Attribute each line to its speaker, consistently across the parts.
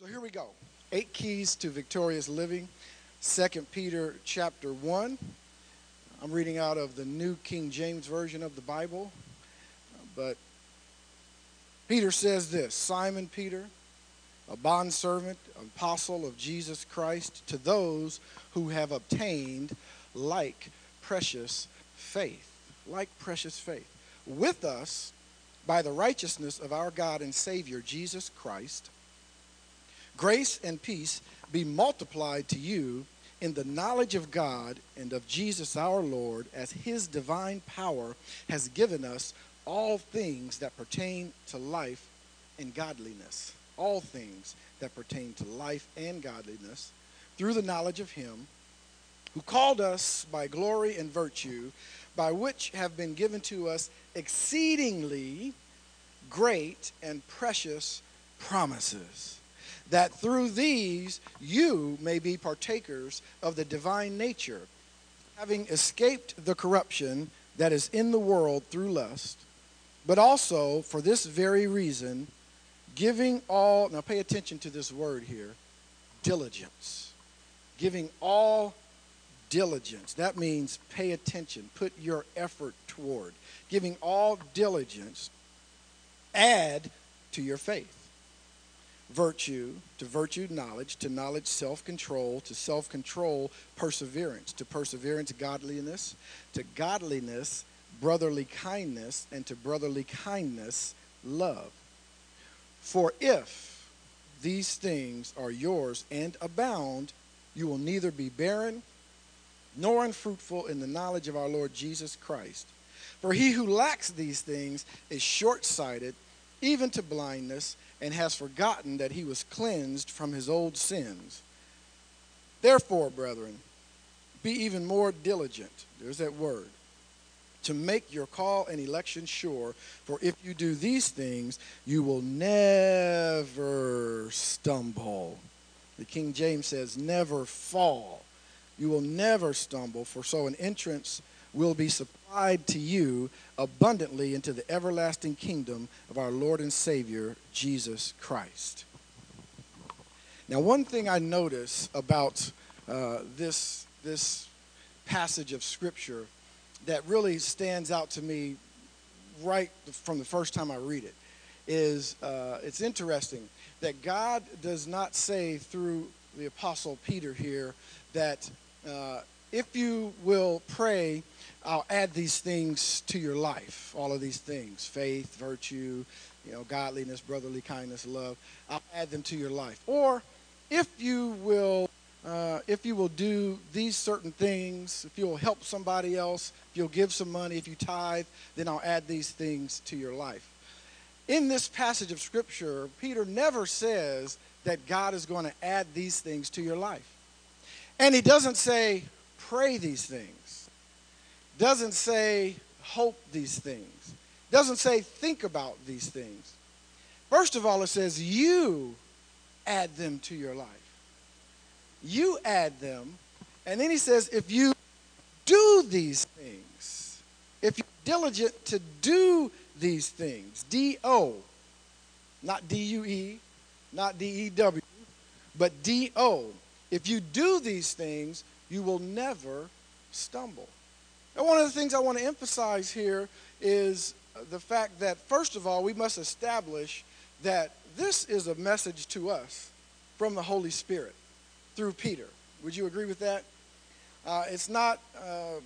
Speaker 1: So here we go. Eight keys to victorious living. Second Peter chapter 1. I'm reading out of the New King James Version of the Bible. But Peter says this Simon Peter, a bondservant, apostle of Jesus Christ, to those who have obtained like precious faith. Like precious faith. With us by the righteousness of our God and Savior Jesus Christ Grace and peace be multiplied to you in the knowledge of God and of Jesus our Lord, as his divine power has given us all things that pertain to life and godliness. All things that pertain to life and godliness through the knowledge of him who called us by glory and virtue, by which have been given to us exceedingly great and precious promises that through these you may be partakers of the divine nature, having escaped the corruption that is in the world through lust, but also for this very reason, giving all, now pay attention to this word here, diligence. Giving all diligence. That means pay attention, put your effort toward. Giving all diligence, add to your faith virtue, to virtue, knowledge, to knowledge, self control, to self control, perseverance, to perseverance, godliness, to godliness, brotherly kindness, and to brotherly kindness, love. For if these things are yours and abound, you will neither be barren nor unfruitful in the knowledge of our Lord Jesus Christ. For he who lacks these things is short sighted, even to blindness and has forgotten that he was cleansed from his old sins. Therefore, brethren, be even more diligent. There's that word. To make your call and election sure, for if you do these things, you will never stumble. The King James says, never fall. You will never stumble, for so an entrance will be supplied to you abundantly into the everlasting kingdom of our Lord and Savior, Jesus Christ. Now, one thing I notice about uh, this, this passage of Scripture that really stands out to me right from the first time I read it is uh, it's interesting that God does not say through the Apostle Peter here that uh, if you will pray I'll add these things to your life, all of these things faith, virtue, you know, godliness, brotherly kindness, love. I'll add them to your life. Or if you will. Uh, if you will do these certain things, if you'll help somebody else, if you'll give some money, if you tithe, then I'll add these things to your life. In this passage of Scripture, Peter never says that God is going to add these things to your life. And he doesn't say, pray these things doesn't say hope these things, doesn't say think about these things. First of all, it says you add them to your life. You add them. And then he says, if you do these things, if you're diligent to do these things, D O, not D U E, not D E W, but D O, if you do these things, you will never stumble. Now, one of the things I want to emphasize here is the fact that, first of all, we must establish that this is a message to us from the Holy Spirit through Peter. Would you agree with that? Uh, it's not uh,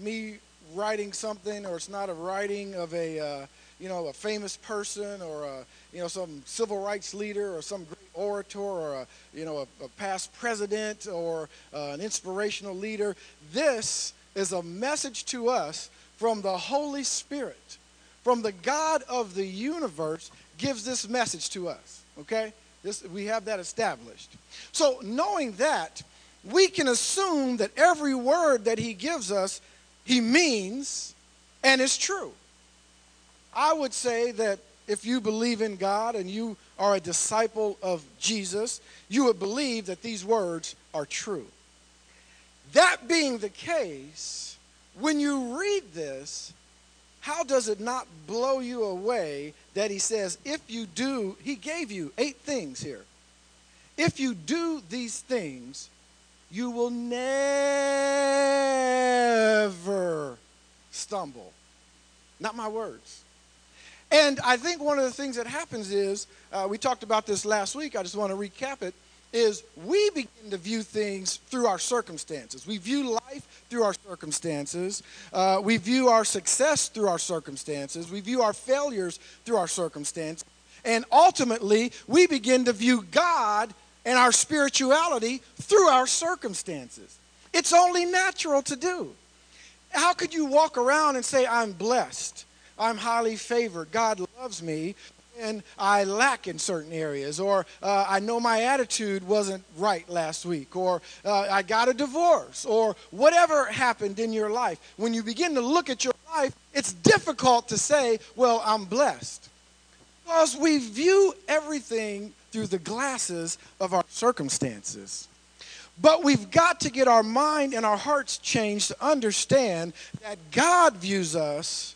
Speaker 1: me writing something, or it's not a writing of a uh, you know a famous person, or a, you know some civil rights leader, or some great orator, or a, you know a, a past president, or uh, an inspirational leader. This is a message to us from the Holy Spirit, from the God of the universe, gives this message to us. Okay? This, we have that established. So, knowing that, we can assume that every word that he gives us, he means and is true. I would say that if you believe in God and you are a disciple of Jesus, you would believe that these words are true. That being the case, when you read this, how does it not blow you away that he says, if you do, he gave you eight things here. if you do these things, you will never stumble. Not my words. And I think one of the things that happens is, uh, we talked about this last week, I just want to recap it, is we begin to view things through our circumstances. We view life through our circumstances. Uh, we view our success through our circumstances. We view our failures through our circumstances. And ultimately, we begin to view God and our spirituality through our circumstances. It's only natural to do. How could you walk around and say, I'm blessed? I'm highly favored. God loves me and I lack in certain areas, or uh, I know my attitude wasn't right last week, or uh, I got a divorce, or whatever happened in your life. When you begin to look at your life, it's difficult to say, Well, I'm blessed. Because we view everything through the glasses of our circumstances. But we've got to get our mind and our hearts changed to understand that God views us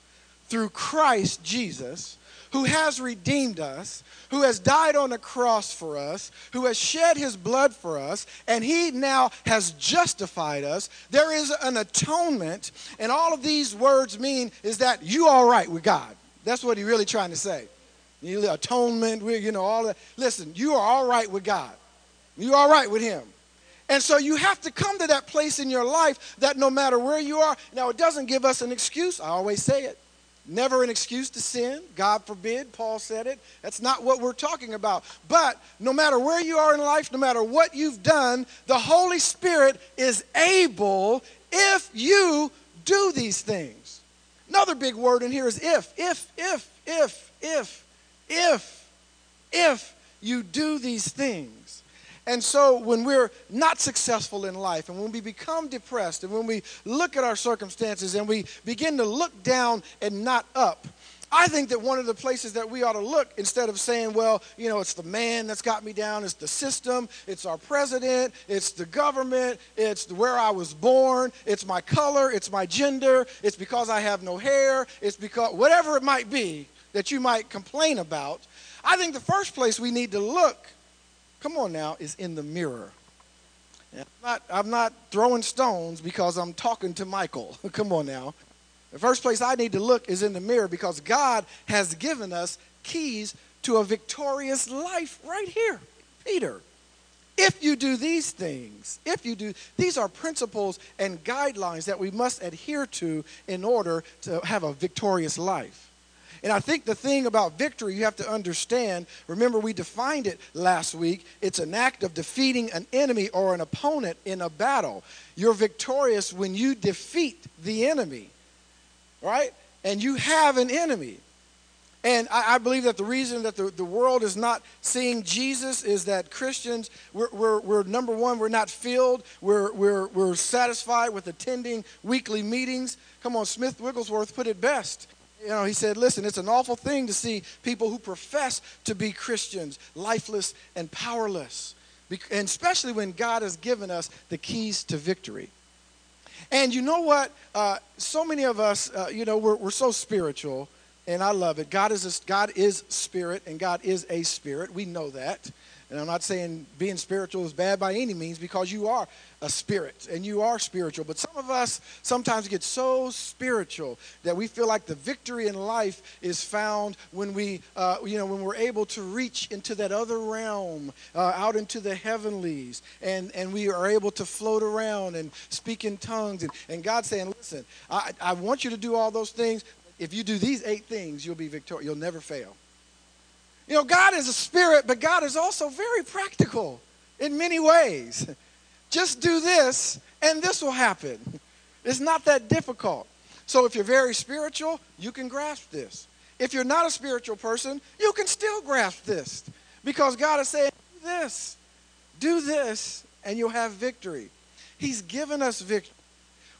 Speaker 1: through Christ Jesus, who has redeemed us, who has died on the cross for us, who has shed his blood for us, and he now has justified us. There is an atonement, and all of these words mean is that you are right with God. That's what he's really trying to say. Atonement, you know, all that. Listen, you are all right with God. You're all right with him. And so you have to come to that place in your life that no matter where you are, now it doesn't give us an excuse. I always say it. Never an excuse to sin. God forbid. Paul said it. That's not what we're talking about. But no matter where you are in life, no matter what you've done, the Holy Spirit is able if you do these things. Another big word in here is if, if, if, if, if, if, if you do these things. And so when we're not successful in life and when we become depressed and when we look at our circumstances and we begin to look down and not up, I think that one of the places that we ought to look, instead of saying, well, you know, it's the man that's got me down, it's the system, it's our president, it's the government, it's where I was born, it's my color, it's my gender, it's because I have no hair, it's because whatever it might be that you might complain about, I think the first place we need to look come on now, is in the mirror. I'm not, I'm not throwing stones because I'm talking to Michael. come on now. The first place I need to look is in the mirror because God has given us keys to a victorious life right here. Peter, if you do these things, if you do, these are principles and guidelines that we must adhere to in order to have a victorious life. And I think the thing about victory you have to understand, remember we defined it last week, it's an act of defeating an enemy or an opponent in a battle. You're victorious when you defeat the enemy, right? And you have an enemy. And I, I, believe that the reason that the, the world is not seeing Jesus is that Christians, we're, we're, we're, number one, we're not filled. We're, we're, we're satisfied with attending weekly meetings. Come on, Smith Wigglesworth put it best you know, he said, listen, it's an awful thing to see people who profess to be Christians lifeless and powerless, and especially when God has given us the keys to victory. And you know what? Uh, so many of us, uh, you know, we're, we're so spiritual, and I love it. God is, a, God is spirit, and God is a spirit. We know that. And I'm not saying being spiritual is bad by any means because you are a spirit and you are spiritual. But some of us sometimes get so spiritual that we feel like the victory in life is found when we, uh, you know, when we're able to reach into that other realm, uh, out into the heavenlies, and, and we are able to float around and speak in tongues. And, and God's saying, listen, I, I want you to do all those things. If you do these eight things, you'll be victorious. You'll never fail. You know, God is a spirit, but God is also very practical in many ways. Just do this, and this will happen. It's not that difficult. So if you're very spiritual, you can grasp this. If you're not a spiritual person, you can still grasp this because God is saying, do this, do this, and you'll have victory. He's given us victory.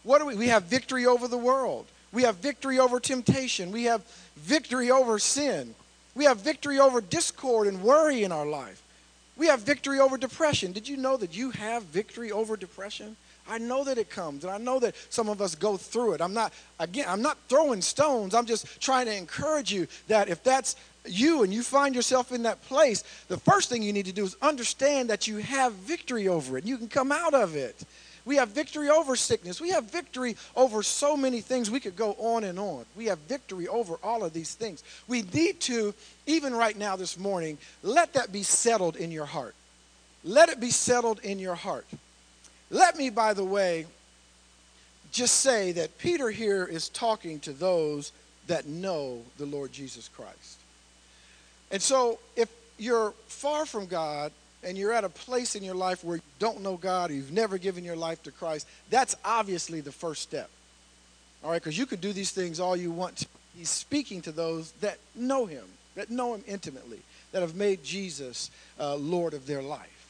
Speaker 1: What do we? We have victory over the world. We have victory over temptation. We have victory over sin. We have victory over discord and worry in our life. We have victory over depression. Did you know that you have victory over depression? I know that it comes, and I know that some of us go through it. I'm not, again, I'm not throwing stones. I'm just trying to encourage you that if that's you and you find yourself in that place, the first thing you need to do is understand that you have victory over it. You can come out of it. We have victory over sickness. We have victory over so many things. We could go on and on. We have victory over all of these things. We need to, even right now this morning, let that be settled in your heart. Let it be settled in your heart. Let me, by the way, just say that Peter here is talking to those that know the Lord Jesus Christ. And so, if you're far from God and you're at a place in your life where you don't know God, or you've never given your life to Christ, that's obviously the first step. All right, because you could do these things all you want. He's speaking to those that know Him, that know Him intimately, that have made Jesus uh, Lord of their life.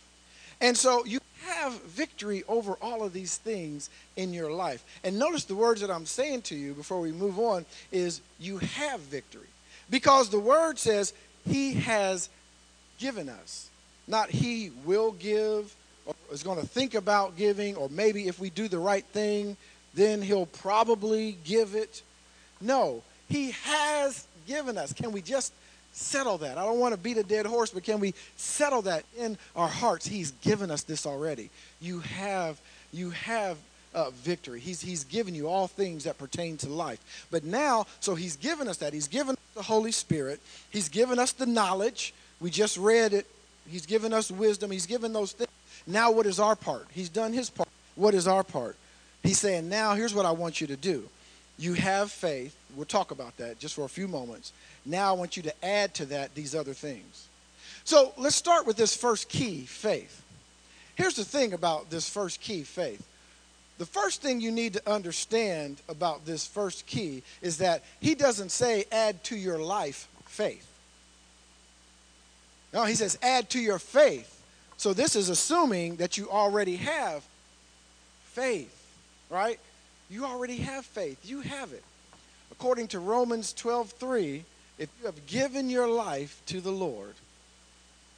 Speaker 1: And so you have victory over all of these things in your life. And notice the words that I'm saying to you before we move on is you have victory. Because the word says he has given us. Not he will give or is going to think about giving, or maybe if we do the right thing, then he'll probably give it. No, he has given us. Can we just settle that? I don't want to beat a dead horse, but can we settle that in our hearts? He's given us this already. You have, you have uh, victory. He's, he's given you all things that pertain to life. But now, so he's given us that. He's given us the Holy Spirit. He's given us the knowledge. We just read it. He's given us wisdom. He's given those things. Now, what is our part? He's done his part. What is our part? He's saying, now here's what I want you to do. You have faith. We'll talk about that just for a few moments. Now I want you to add to that these other things. So let's start with this first key, faith. Here's the thing about this first key, faith. The first thing you need to understand about this first key is that he doesn't say add to your life faith. No, he says add to your faith. So this is assuming that you already have faith, right? You already have faith. You have it. According to Romans 12:3, if you have given your life to the Lord,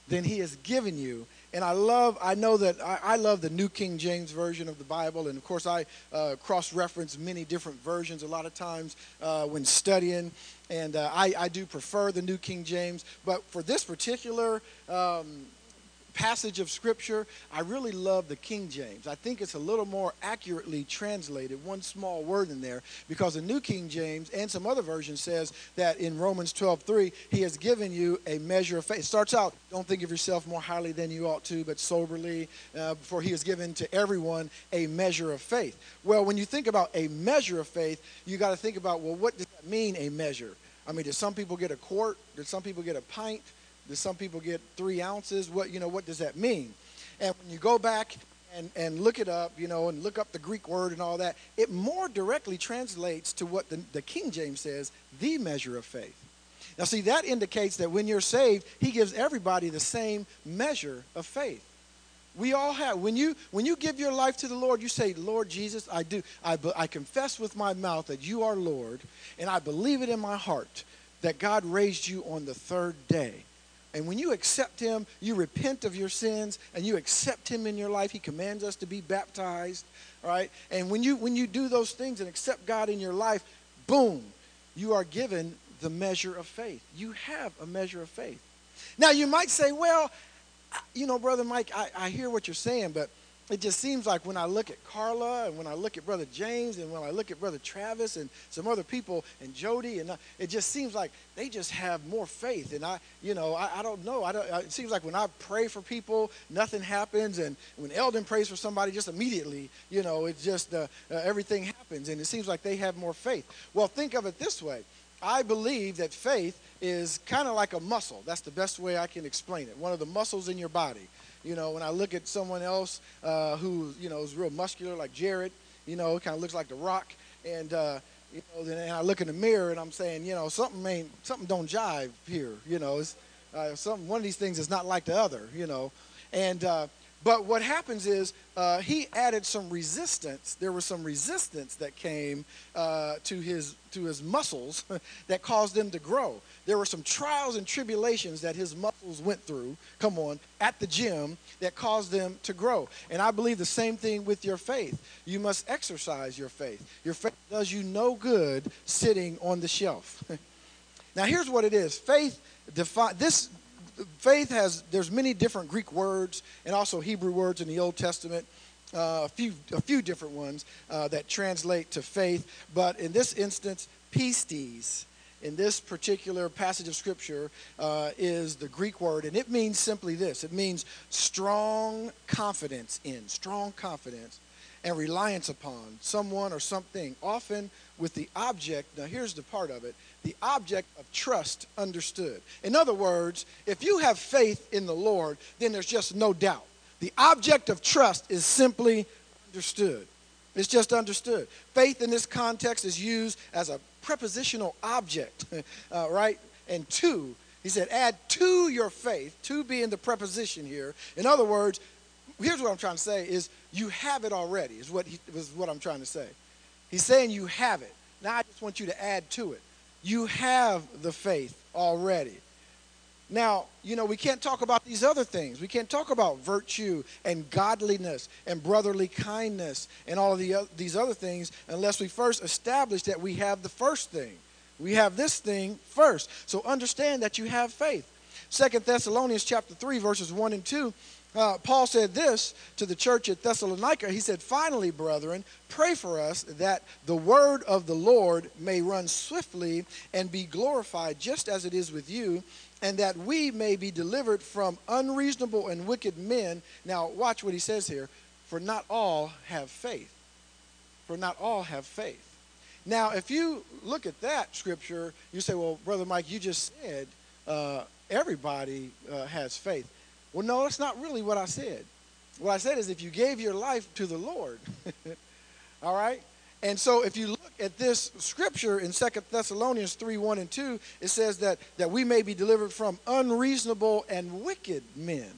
Speaker 1: then he has given you and I love, I know that I, I, love the New King James Version of the Bible. And of course, I uh, cross reference many different versions a lot of times uh, when studying. And uh, I, I, do prefer the New King James. But for this particular um, passage of scripture, I really love the King James. I think it's a little more accurately translated, one small word in there, because the New King James and some other versions says that in Romans 12:3, he has given you a measure of faith. It starts out, don't think of yourself more highly than you ought to, but soberly, uh, for he has given to everyone a measure of faith. Well, when you think about a measure of faith, you got to think about, well, what does that mean, a measure? I mean, did some people get a quart? Did some people get a pint? Do some people get three ounces? What you know? What does that mean? And when you go back and, and look it up, you know, and look up the Greek word and all that, it more directly translates to what the, the King James says, the measure of faith. Now, see, that indicates that when you're saved, He gives everybody the same measure of faith. We all have. When you when you give your life to the Lord, you say, "Lord Jesus, I do. I, I confess with my mouth that you are Lord, and I believe it in my heart that God raised you on the third day." And when you accept him, you repent of your sins and you accept him in your life. He commands us to be baptized, right? And when you when you do those things and accept God in your life, boom, you are given the measure of faith. You have a measure of faith. Now you might say, well, you know, brother Mike, I, I hear what you're saying, but it just seems like when I look at Carla and when I look at Brother James and when I look at Brother Travis and some other people and Jody and uh, it just seems like they just have more faith. And I, you know, I, I don't know. I don't, it seems like when I pray for people, nothing happens. And when Eldon prays for somebody, just immediately, you know, it just uh, uh, everything happens. And it seems like they have more faith. Well, think of it this way. I believe that faith is kind of like a muscle. That's the best way I can explain it. One of the muscles in your body. You know, when I look at someone else uh, who, you know, is real muscular like Jared, you know, kind of looks like The Rock, and, uh, you know, then I look in the mirror and I'm saying, you know, something ain't, something don't jive here, you know, it's, uh, something, one of these things is not like the other, you know, and, uh, but what happens is uh, he added some resistance. There was some resistance that came uh, to his to his muscles that caused them to grow. There were some trials and tribulations that his muscles went through. Come on, at the gym that caused them to grow. And I believe the same thing with your faith. You must exercise your faith. Your faith does you no good sitting on the shelf. now here's what it is. Faith define this faith has there's many different Greek words and also Hebrew words in the Old Testament. Uh, a few a few different ones uh, that translate to faith, but in this instance, pistis in this particular passage of scripture uh, is the Greek word, and it means simply this: it means strong confidence in, strong confidence and reliance upon someone or something, often with the object. Now, here's the part of it the object of trust understood. In other words, if you have faith in the Lord, then there's just no doubt. The object of trust is simply understood. It's just understood. Faith in this context is used as a prepositional object, uh, right? And to, he said, add to your faith, to being the preposition here. In other words, here's what I'm trying to say is you have it already, is what, he, was what I'm trying to say. He's saying you have it. Now I just want you to add to it. You have the faith already. Now, you know, we can't talk about these other things. We can't talk about virtue and godliness and brotherly kindness and all of the, uh, these other things unless we first establish that we have the first thing. We have this thing first. So understand that you have faith. Second Thessalonians chapter 3 verses 1 and 2 uh, Paul said this to the church at Thessalonica. He said, Finally, brethren, pray for us that the word of the Lord may run swiftly and be glorified, just as it is with you, and that we may be delivered from unreasonable and wicked men. Now, watch what he says here. For not all have faith. For not all have faith. Now, if you look at that scripture, you say, Well, Brother Mike, you just said uh, everybody uh, has faith. Well, no, that's not really what I said. What I said is if you gave your life to the Lord, all right? And so if you look at this scripture in Second Thessalonians 3 1 and 2, it says that, that we may be delivered from unreasonable and wicked men.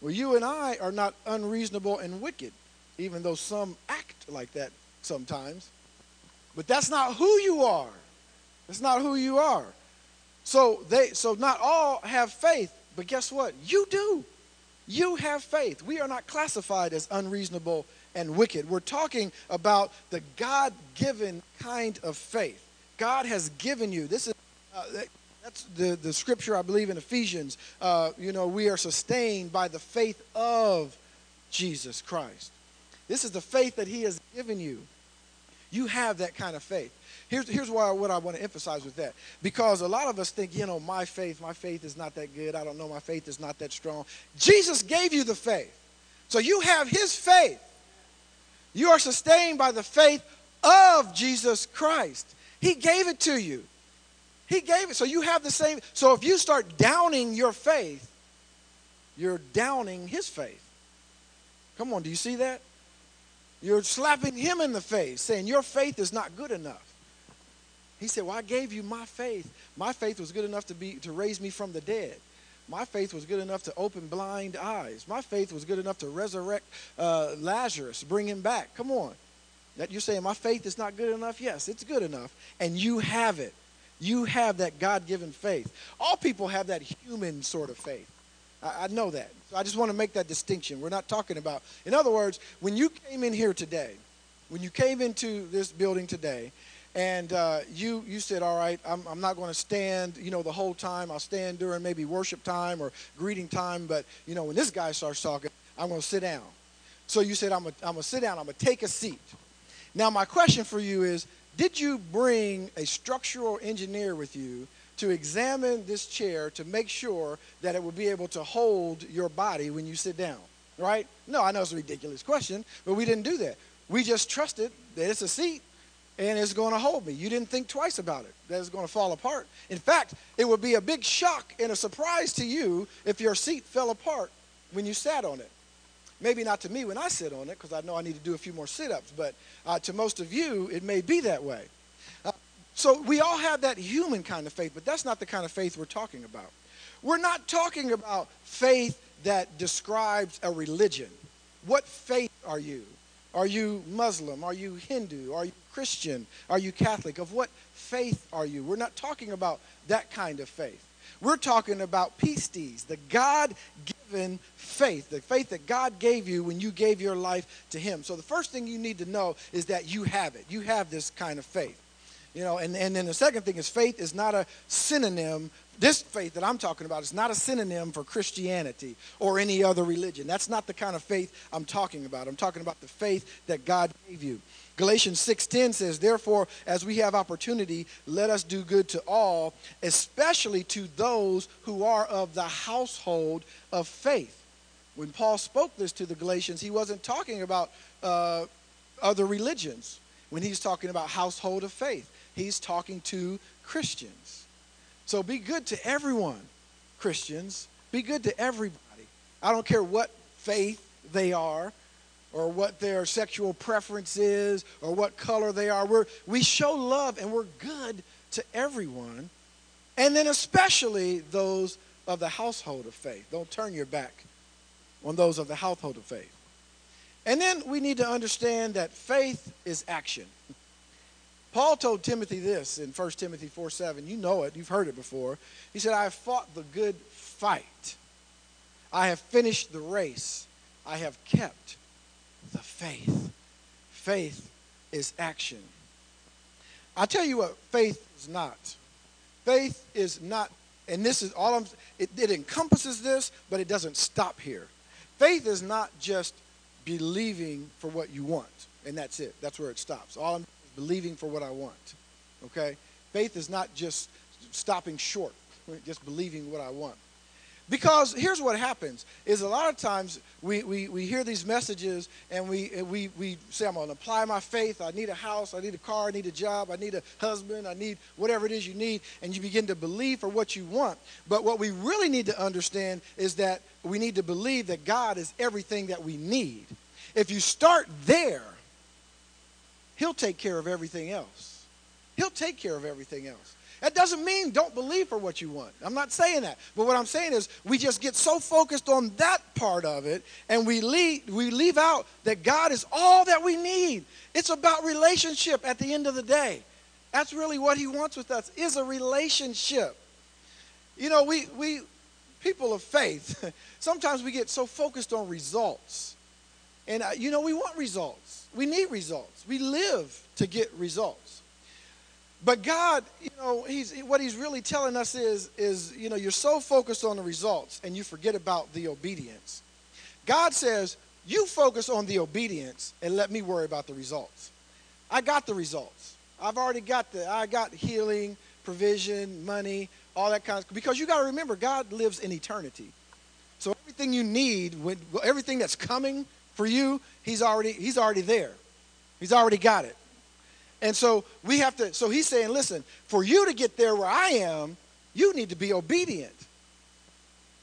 Speaker 1: Well, you and I are not unreasonable and wicked, even though some act like that sometimes. But that's not who you are. That's not who you are. So they so not all have faith, but guess what? You do. You have faith. We are not classified as unreasonable and wicked. We're talking about the God given kind of faith. God has given you. This is. Uh, that's the, the scripture, I believe, in Ephesians. Uh, you know, we are sustained by the faith of Jesus Christ. This is the faith that He has given you. You have that kind of faith. Here's, here's why, what I want to emphasize with that. Because a lot of us think, you know, my faith, my faith is not that good. I don't know, my faith is not that strong. Jesus gave you the faith. So you have his faith. You are sustained by the faith of Jesus Christ. He gave it to you. He gave it. So you have the same. So if you start downing your faith, you're downing his faith. Come on, do you see that? You're slapping him in the face, saying your faith is not good enough. He said, Well, I gave you my faith. My faith was good enough to, be, to raise me from the dead. My faith was good enough to open blind eyes. My faith was good enough to resurrect uh, Lazarus, bring him back. Come on. That you're saying my faith is not good enough? Yes, it's good enough. And you have it. You have that God given faith. All people have that human sort of faith. I, I know that. So I just want to make that distinction. We're not talking about, in other words, when you came in here today, when you came into this building today, and uh, you you said, all right, I'm, I'm not going to stand, you know, the whole time. I'll stand during maybe worship time or greeting time, but you know, when this guy starts talking, I'm going to sit down. So you said, I'm going I'm to sit down. I'm going to take a seat. Now, my question for you is, did you bring a structural engineer with you to examine this chair to make sure that it would be able to hold your body when you sit down? Right? No, I know it's a ridiculous question, but we didn't do that. We just trusted that it's a seat and it's going to hold me. You didn't think twice about it, that it's going to fall apart. In fact, it would be a big shock and a surprise to you if your seat fell apart when you sat on it. Maybe not to me when I sit on it, because I know I need to do a few more sit ups, but uh, to most of you, it may be that way. So we all have that human kind of faith, but that's not the kind of faith we're talking about. We're not talking about faith that describes a religion. What faith are you? Are you Muslim? Are you Hindu? Are you Christian? Are you Catholic? Of what faith are you? We're not talking about that kind of faith. We're talking about pistis, the God given faith, the faith that God gave you when you gave your life to Him. So the first thing you need to know is that you have it. You have this kind of faith. You know, and, and then the second thing is faith is not a synonym. This faith that I'm talking about is not a synonym for Christianity or any other religion. That's not the kind of faith I'm talking about. I'm talking about the faith that God gave you. Galatians 6:10 says, "Therefore, as we have opportunity, let us do good to all, especially to those who are of the household of faith." When Paul spoke this to the Galatians, he wasn't talking about uh, other religions when he's talking about household of faith. He's talking to Christians. So be good to everyone, Christians. Be good to everybody. I don't care what faith they are or what their sexual preference is or what color they are. We're, we show love and we're good to everyone, and then especially those of the household of faith. Don't turn your back on those of the household of faith. And then we need to understand that faith is action. Paul told Timothy this in 1 Timothy 4 7. You know it, you've heard it before. He said, I have fought the good fight, I have finished the race, I have kept the faith. Faith is action. I'll tell you what faith is not. Faith is not, and this is all I'm, it, it encompasses this, but it doesn't stop here. Faith is not just believing for what you want, and that's it. That's where it stops. All I'm believing for what I want. Okay? Faith is not just stopping short, just believing what I want. Because here's what happens is a lot of times we, we, we hear these messages and we, we, we say, I'm going to apply my faith. I need a house. I need a car. I need a job. I need a husband. I need whatever it is you need. And you begin to believe for what you want. But what we really need to understand is that we need to believe that God is everything that we need. If you start there, He'll take care of everything else. He'll take care of everything else. That doesn't mean don't believe for what you want. I'm not saying that. But what I'm saying is we just get so focused on that part of it and we leave, we leave out that God is all that we need. It's about relationship at the end of the day. That's really what he wants with us is a relationship. You know, we we people of faith, sometimes we get so focused on results. And uh, you know, we want results. We need results. We live to get results. But God, you know, he's, what he's really telling us is, is, you know, you're so focused on the results and you forget about the obedience. God says, you focus on the obedience and let me worry about the results. I got the results. I've already got the, I got healing, provision, money, all that kind of, because you got to remember, God lives in eternity. So everything you need, everything that's coming for you, he's already, he's already there. He's already got it. And so we have to, so he's saying, listen, for you to get there where I am, you need to be obedient.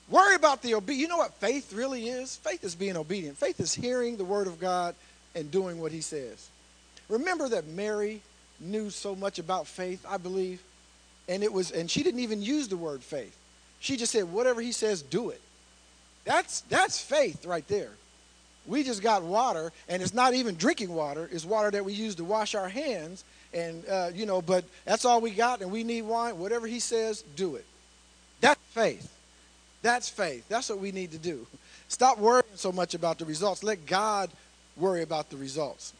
Speaker 1: Worry about the obedience. You know what faith really is? Faith is being obedient. Faith is hearing the word of God and doing what he says. Remember that Mary knew so much about faith, I believe, and it was, and she didn't even use the word faith. She just said, whatever he says, do it. That's that's faith right there. We just got water, and it's not even drinking water. It's water that we use to wash our hands. And, uh, you know, but that's all we got, and we need wine. Whatever he says, do it. That's faith. That's faith. That's what we need to do. Stop worrying so much about the results. Let God worry about the results.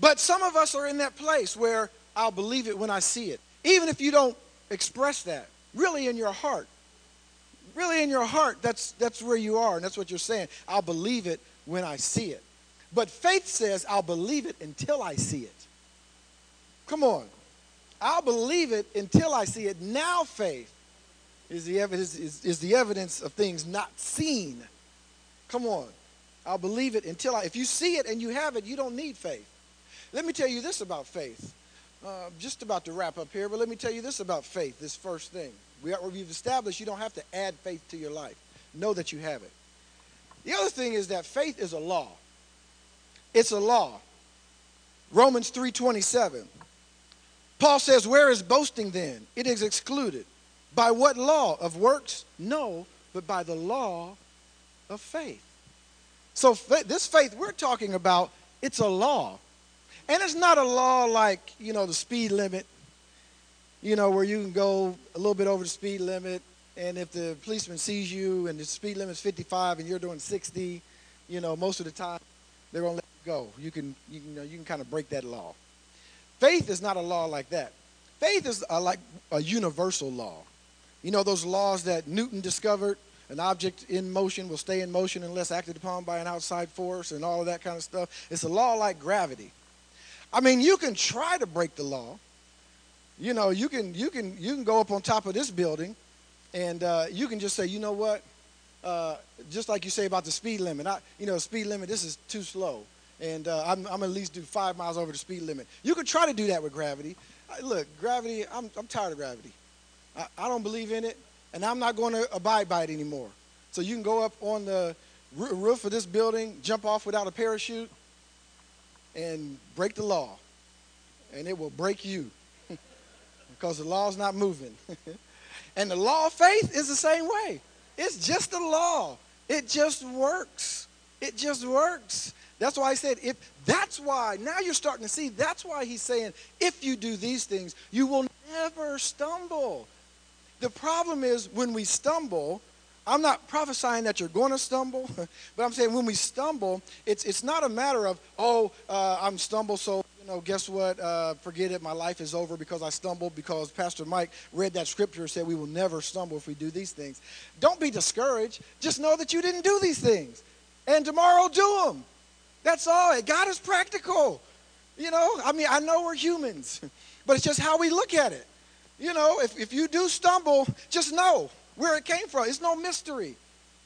Speaker 1: But some of us are in that place where I'll believe it when I see it. Even if you don't express that, really in your heart. Really in your heart, that's, that's where you are, and that's what you're saying. I'll believe it when I see it. But faith says, I'll believe it until I see it. Come on. I'll believe it until I see it. Now, faith is the evidence, is, is the evidence of things not seen. Come on. I'll believe it until I, if you see it and you have it, you don't need faith. Let me tell you this about faith. Uh, just about to wrap up here, but let me tell you this about faith, this first thing. We've established you don't have to add faith to your life. Know that you have it. The other thing is that faith is a law. It's a law. Romans 3:27. Paul says, "Where is boasting then? It is excluded. By what law? Of works? No, but by the law of faith." So this faith we're talking about, it's a law. And it's not a law like, you know, the speed limit, you know, where you can go a little bit over the speed limit and if the policeman sees you and the speed limit is 55 and you're doing 60, you know, most of the time they're going to let you go. You can, you, can, know, you can kind of break that law. Faith is not a law like that. faith is a, like a universal law. You know those laws that Newton discovered? An object in motion will stay in motion unless acted upon by an outside force and all of that kind of stuff. It's a law like gravity. I mean, you can try to break the law. You know, you can you can you can go up on top of this building, and uh, you can just say, you know what, uh, just like you say about the speed limit. I, you know, speed limit. This is too slow, and uh, I'm, I'm at least do five miles over the speed limit. You can try to do that with gravity. I, look, gravity. I'm I'm tired of gravity. I, I don't believe in it, and I'm not going to abide by it anymore. So you can go up on the roof of this building, jump off without a parachute, and break the law, and it will break you because the law's not moving. and the law of faith is the same way. It's just a law. It just works. It just works. That's why I said if that's why now you're starting to see that's why he's saying if you do these things you will never stumble. The problem is when we stumble, I'm not prophesying that you're going to stumble, but I'm saying when we stumble, it's it's not a matter of oh uh, I'm stumble so know guess what uh, forget it my life is over because I stumbled because Pastor Mike read that scripture and said we will never stumble if we do these things. Don't be discouraged. Just know that you didn't do these things, and tomorrow do them. That's all. It. God is practical. You know, I mean I know we're humans, but it's just how we look at it. You know, if, if you do stumble, just know where it came from. It's no mystery.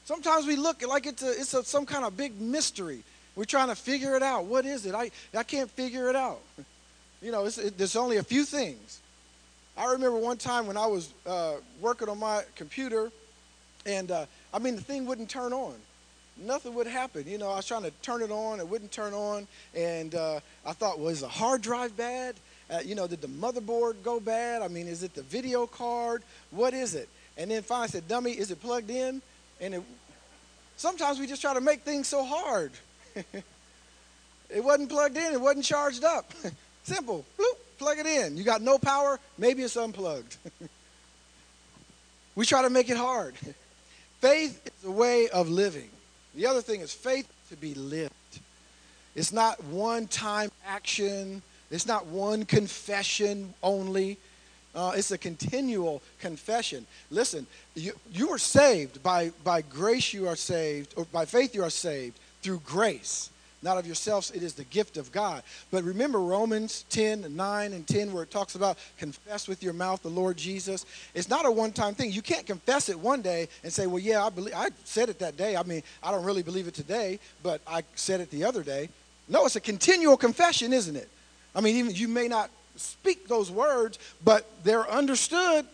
Speaker 1: Sometimes we look like it's, a, it's a, some kind of big mystery. We're trying to figure it out. What is it? I, I can't figure it out. You know, it, there's only a few things. I remember one time when I was uh, working on my computer, and uh, I mean, the thing wouldn't turn on. Nothing would happen. You know, I was trying to turn it on, it wouldn't turn on, and uh, I thought, well, is the hard drive bad? Uh, you know, did the motherboard go bad? I mean, is it the video card? What is it? And then finally I said, dummy, is it plugged in? And it, sometimes we just try to make things so hard. it wasn't plugged in, it wasn't charged up. Simple. Bloop, plug it in. You got no power, maybe it's unplugged. we try to make it hard. Faith is a way of living. The other thing is faith to be lived. It's not one time action it's not one confession only. Uh, it's a continual confession. Listen, you, you are saved by, by grace, you are saved, or by faith, you are saved through grace, not of yourselves. It is the gift of God. But remember Romans 10, 9, and 10, where it talks about confess with your mouth the Lord Jesus. It's not a one time thing. You can't confess it one day and say, well, yeah, I, believe, I said it that day. I mean, I don't really believe it today, but I said it the other day. No, it's a continual confession, isn't it? I mean, even you may not speak those words, but they're understood.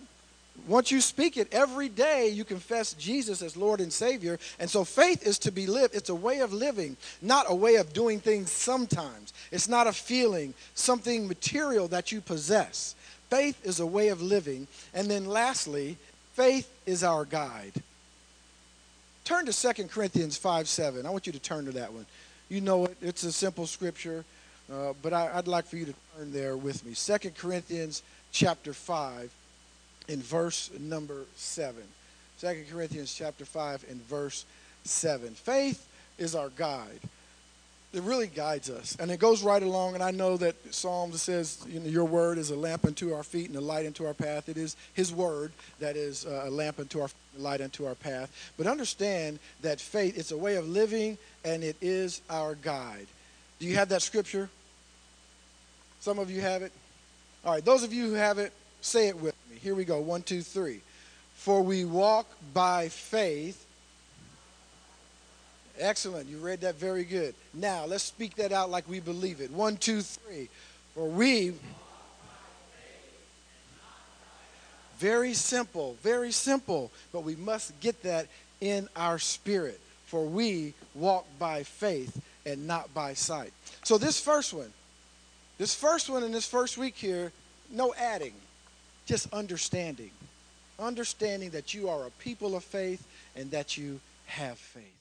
Speaker 1: Once you speak it every day, you confess Jesus as Lord and Savior. And so faith is to be lived. It's a way of living, not a way of doing things sometimes. It's not a feeling, something material that you possess. Faith is a way of living. And then lastly, faith is our guide. Turn to 2 Corinthians 5 7. I want you to turn to that one. You know it, it's a simple scripture. Uh, but I, would like for you to turn there with me. Second Corinthians chapter 5 in verse number 7. Second Corinthians chapter 5 in verse 7. Faith is our guide. It really guides us. And it goes right along. And I know that Psalms says, you know, your word is a lamp unto our feet and a light unto our path. It is his word that is uh, a lamp unto our light unto our path. But understand that faith, it's a way of living and it is our guide. Do you have that scripture? Some of you have it. All right, those of you who have it, say it with me. Here we go. One, two, three. For we walk by faith. Excellent. You read that very good. Now, let's speak that out like we believe it. One, two, three. For we. Very simple, very simple, but we must get that in our spirit. For we walk by faith and not by sight. So, this first one, this first one in this first week here, no adding, just understanding. Understanding that you are a people of faith and that you have faith.